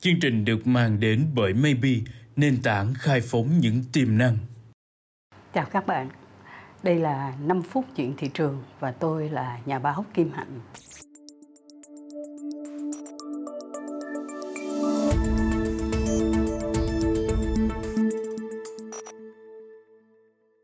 Chương trình được mang đến bởi Maybe, nền tảng khai phóng những tiềm năng. Chào các bạn, đây là 5 phút chuyện thị trường và tôi là nhà báo Kim Hạnh.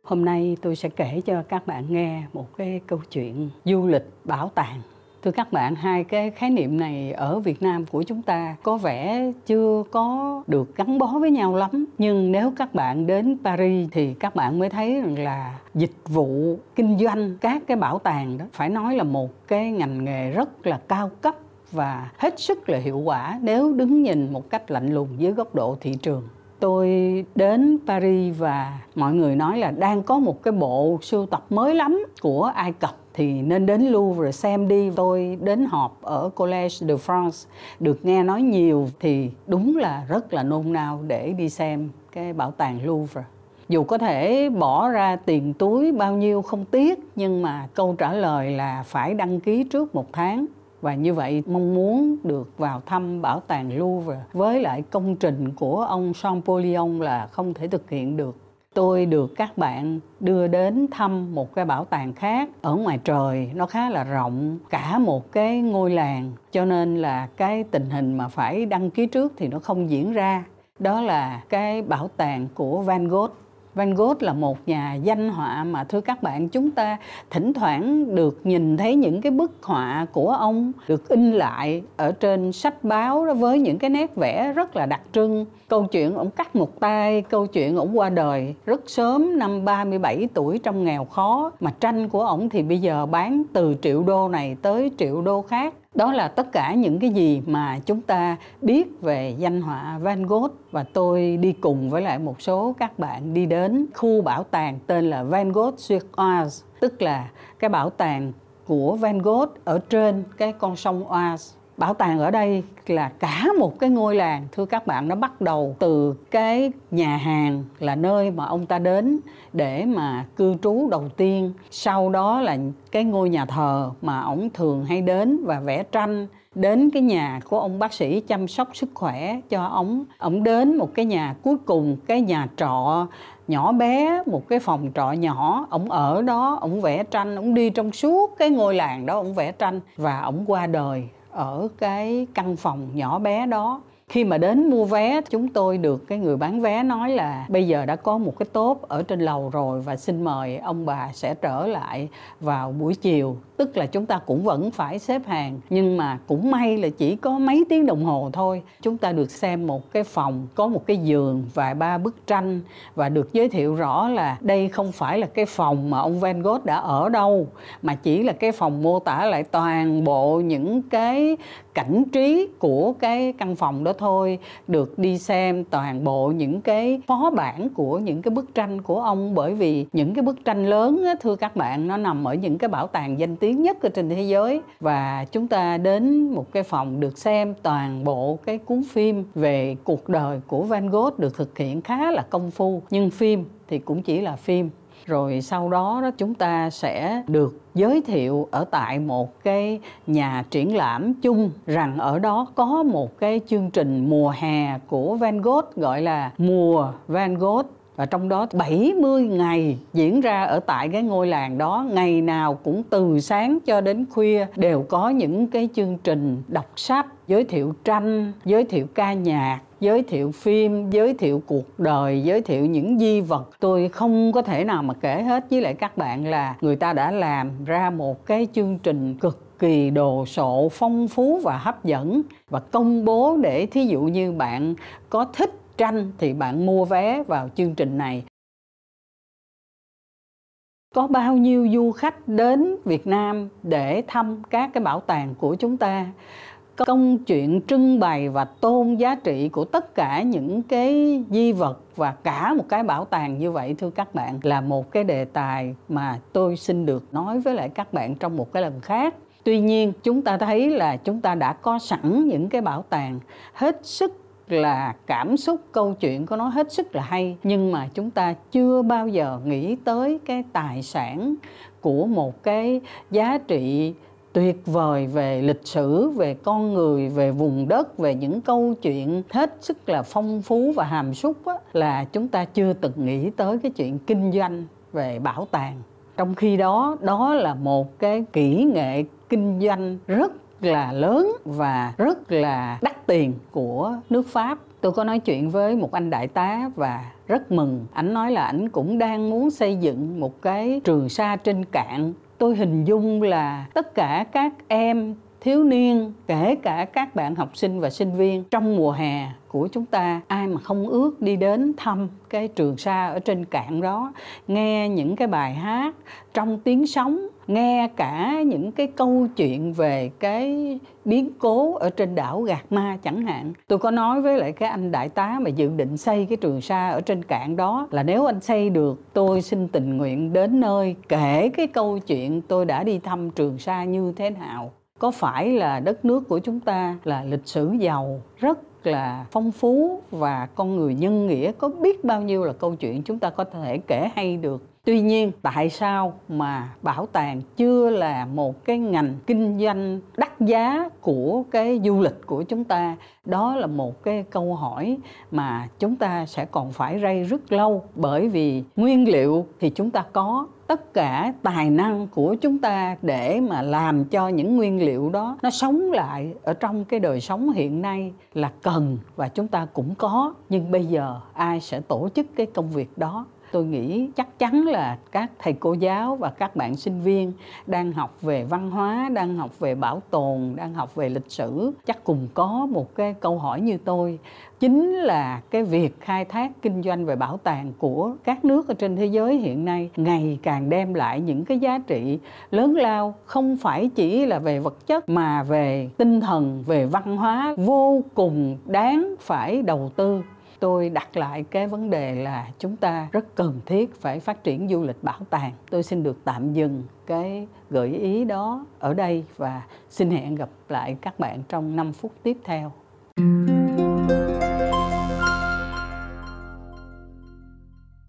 Hôm nay tôi sẽ kể cho các bạn nghe một cái câu chuyện du lịch bảo tàng thưa các bạn, hai cái khái niệm này ở Việt Nam của chúng ta có vẻ chưa có được gắn bó với nhau lắm. Nhưng nếu các bạn đến Paris thì các bạn mới thấy rằng là dịch vụ kinh doanh, các cái bảo tàng đó, phải nói là một cái ngành nghề rất là cao cấp và hết sức là hiệu quả nếu đứng nhìn một cách lạnh lùng dưới góc độ thị trường tôi đến Paris và mọi người nói là đang có một cái bộ sưu tập mới lắm của Ai Cập. Thì nên đến Louvre xem đi. Tôi đến họp ở Collège de France. Được nghe nói nhiều thì đúng là rất là nôn nao để đi xem cái bảo tàng Louvre. Dù có thể bỏ ra tiền túi bao nhiêu không tiếc, nhưng mà câu trả lời là phải đăng ký trước một tháng và như vậy mong muốn được vào thăm bảo tàng Louvre với lại công trình của ông Champollion là không thể thực hiện được. Tôi được các bạn đưa đến thăm một cái bảo tàng khác. Ở ngoài trời, nó khá là rộng, cả một cái ngôi làng. Cho nên là cái tình hình mà phải đăng ký trước thì nó không diễn ra. Đó là cái bảo tàng của Van Gogh. Van Gogh là một nhà danh họa mà thưa các bạn chúng ta thỉnh thoảng được nhìn thấy những cái bức họa của ông được in lại ở trên sách báo đó với những cái nét vẽ rất là đặc trưng. Câu chuyện ông cắt một tay, câu chuyện ông qua đời rất sớm năm 37 tuổi trong nghèo khó mà tranh của ông thì bây giờ bán từ triệu đô này tới triệu đô khác đó là tất cả những cái gì mà chúng ta biết về danh họa Van Gogh và tôi đi cùng với lại một số các bạn đi đến khu bảo tàng tên là Van Gogh Suez Oise, tức là cái bảo tàng của Van Gogh ở trên cái con sông Oise bảo tàng ở đây là cả một cái ngôi làng, thưa các bạn, nó bắt đầu từ cái nhà hàng là nơi mà ông ta đến để mà cư trú đầu tiên. Sau đó là cái ngôi nhà thờ mà ông thường hay đến và vẽ tranh đến cái nhà của ông bác sĩ chăm sóc sức khỏe cho ông ông đến một cái nhà cuối cùng, cái nhà trọ nhỏ bé, một cái phòng trọ nhỏ. Ông ở đó ông vẽ tranh ông đi trong suốt cái ngôi làng đó ông vẽ tranh và ông qua đời ở cái căn phòng nhỏ bé đó. Khi mà đến mua vé, chúng tôi được cái người bán vé nói là bây giờ đã có một cái tốp ở trên lầu rồi và xin mời ông bà sẽ trở lại vào buổi chiều tức là chúng ta cũng vẫn phải xếp hàng nhưng mà cũng may là chỉ có mấy tiếng đồng hồ thôi. Chúng ta được xem một cái phòng có một cái giường và ba bức tranh và được giới thiệu rõ là đây không phải là cái phòng mà ông Van Gogh đã ở đâu mà chỉ là cái phòng mô tả lại toàn bộ những cái cảnh trí của cái căn phòng đó thôi. Được đi xem toàn bộ những cái phó bản của những cái bức tranh của ông bởi vì những cái bức tranh lớn á, thưa các bạn nó nằm ở những cái bảo tàng danh tiếng tiếng nhất ở trên thế giới. Và chúng ta đến một cái phòng được xem toàn bộ cái cuốn phim về cuộc đời của Van Gogh được thực hiện khá là công phu. Nhưng phim thì cũng chỉ là phim. Rồi sau đó đó chúng ta sẽ được giới thiệu ở tại một cái nhà triển lãm chung rằng ở đó có một cái chương trình mùa hè của Van Gogh, gọi là mùa Van Gogh và trong đó 70 ngày diễn ra ở tại cái ngôi làng đó, ngày nào cũng từ sáng cho đến khuya đều có những cái chương trình đọc sách, giới thiệu tranh, giới thiệu ca nhạc, giới thiệu phim, giới thiệu cuộc đời, giới thiệu những di vật. Tôi không có thể nào mà kể hết. Với lại các bạn là người ta đã làm ra một cái chương trình cực kỳ đồ sộ, phong phú và hấp dẫn. Và công bố để thí dụ như bạn có thích tranh thì bạn mua vé vào chương trình này. Có bao nhiêu du khách đến Việt Nam để thăm các cái bảo tàng của chúng ta? Công chuyện trưng bày và tôn giá trị của tất cả những cái di vật và cả một cái bảo tàng như vậy, thưa các bạn, là một cái đề tài mà tôi xin được nói với lại các bạn trong một cái lần khác. Tuy nhiên, chúng ta thấy là chúng ta đã có sẵn những cái bảo tàng hết sức là cảm xúc câu chuyện của nó hết sức là hay nhưng mà chúng ta chưa bao giờ nghĩ tới cái tài sản của một cái giá trị tuyệt vời về lịch sử về con người về vùng đất về những câu chuyện hết sức là phong phú và hàm súc á, là chúng ta chưa từng nghĩ tới cái chuyện kinh doanh về bảo tàng. Trong khi đó đó là một cái kỹ nghệ kinh doanh rất là lớn và rất là đắt tiền của nước Pháp. Tôi có nói chuyện với một anh đại tá và rất mừng. Ảnh nói là ảnh cũng đang muốn xây dựng một cái trường sa trên cạn. Tôi hình dung là tất cả các em thiếu niên, kể cả các bạn học sinh và sinh viên, trong mùa hè của chúng ta, ai mà không ước đi đến thăm cái trường sa ở trên cạn đó, nghe những cái bài hát trong tiếng sóng, nghe cả những cái câu chuyện về cái biến cố ở trên đảo Gạt Ma chẳng hạn. Tôi có nói với lại cái anh đại tá mà dự định xây cái trường sa ở trên cạn đó là nếu anh xây được, tôi xin tình nguyện đến nơi, kể cái câu chuyện tôi đã đi thăm trường sa như thế nào. Có phải là đất nước của chúng ta là lịch sử giàu, rất là phong phú và con người nhân nghĩa có biết bao nhiêu là câu chuyện chúng ta có thể kể hay được? Tuy nhiên, tại sao mà bảo tàng chưa là một cái ngành kinh doanh đắt giá của cái du lịch của chúng ta? Đó là một cái câu hỏi mà chúng ta sẽ còn phải rây rất lâu, bởi vì nguyên liệu thì chúng ta có tất cả tài năng của chúng ta để mà làm cho những nguyên liệu đó nó sống lại ở trong cái đời sống hiện nay là cần và chúng ta cũng có. Nhưng bây giờ ai sẽ tổ chức cái công việc đó? Tôi nghĩ chắc chắn là các thầy cô giáo và các bạn sinh viên đang học về văn hóa, đang học về bảo tồn, đang học về lịch sử, chắc cùng có một cái câu hỏi như tôi, chính là cái việc khai thác kinh doanh về bảo tàng của các nước ở trên thế giới hiện nay ngày càng đem lại những cái giá trị lớn lao, không phải chỉ là về vật chất mà về tinh thần, về văn hóa vô cùng đáng phải đầu tư tôi đặt lại cái vấn đề là chúng ta rất cần thiết phải phát triển du lịch bảo tàng. Tôi xin được tạm dừng cái gợi ý đó ở đây và xin hẹn gặp lại các bạn trong 5 phút tiếp theo.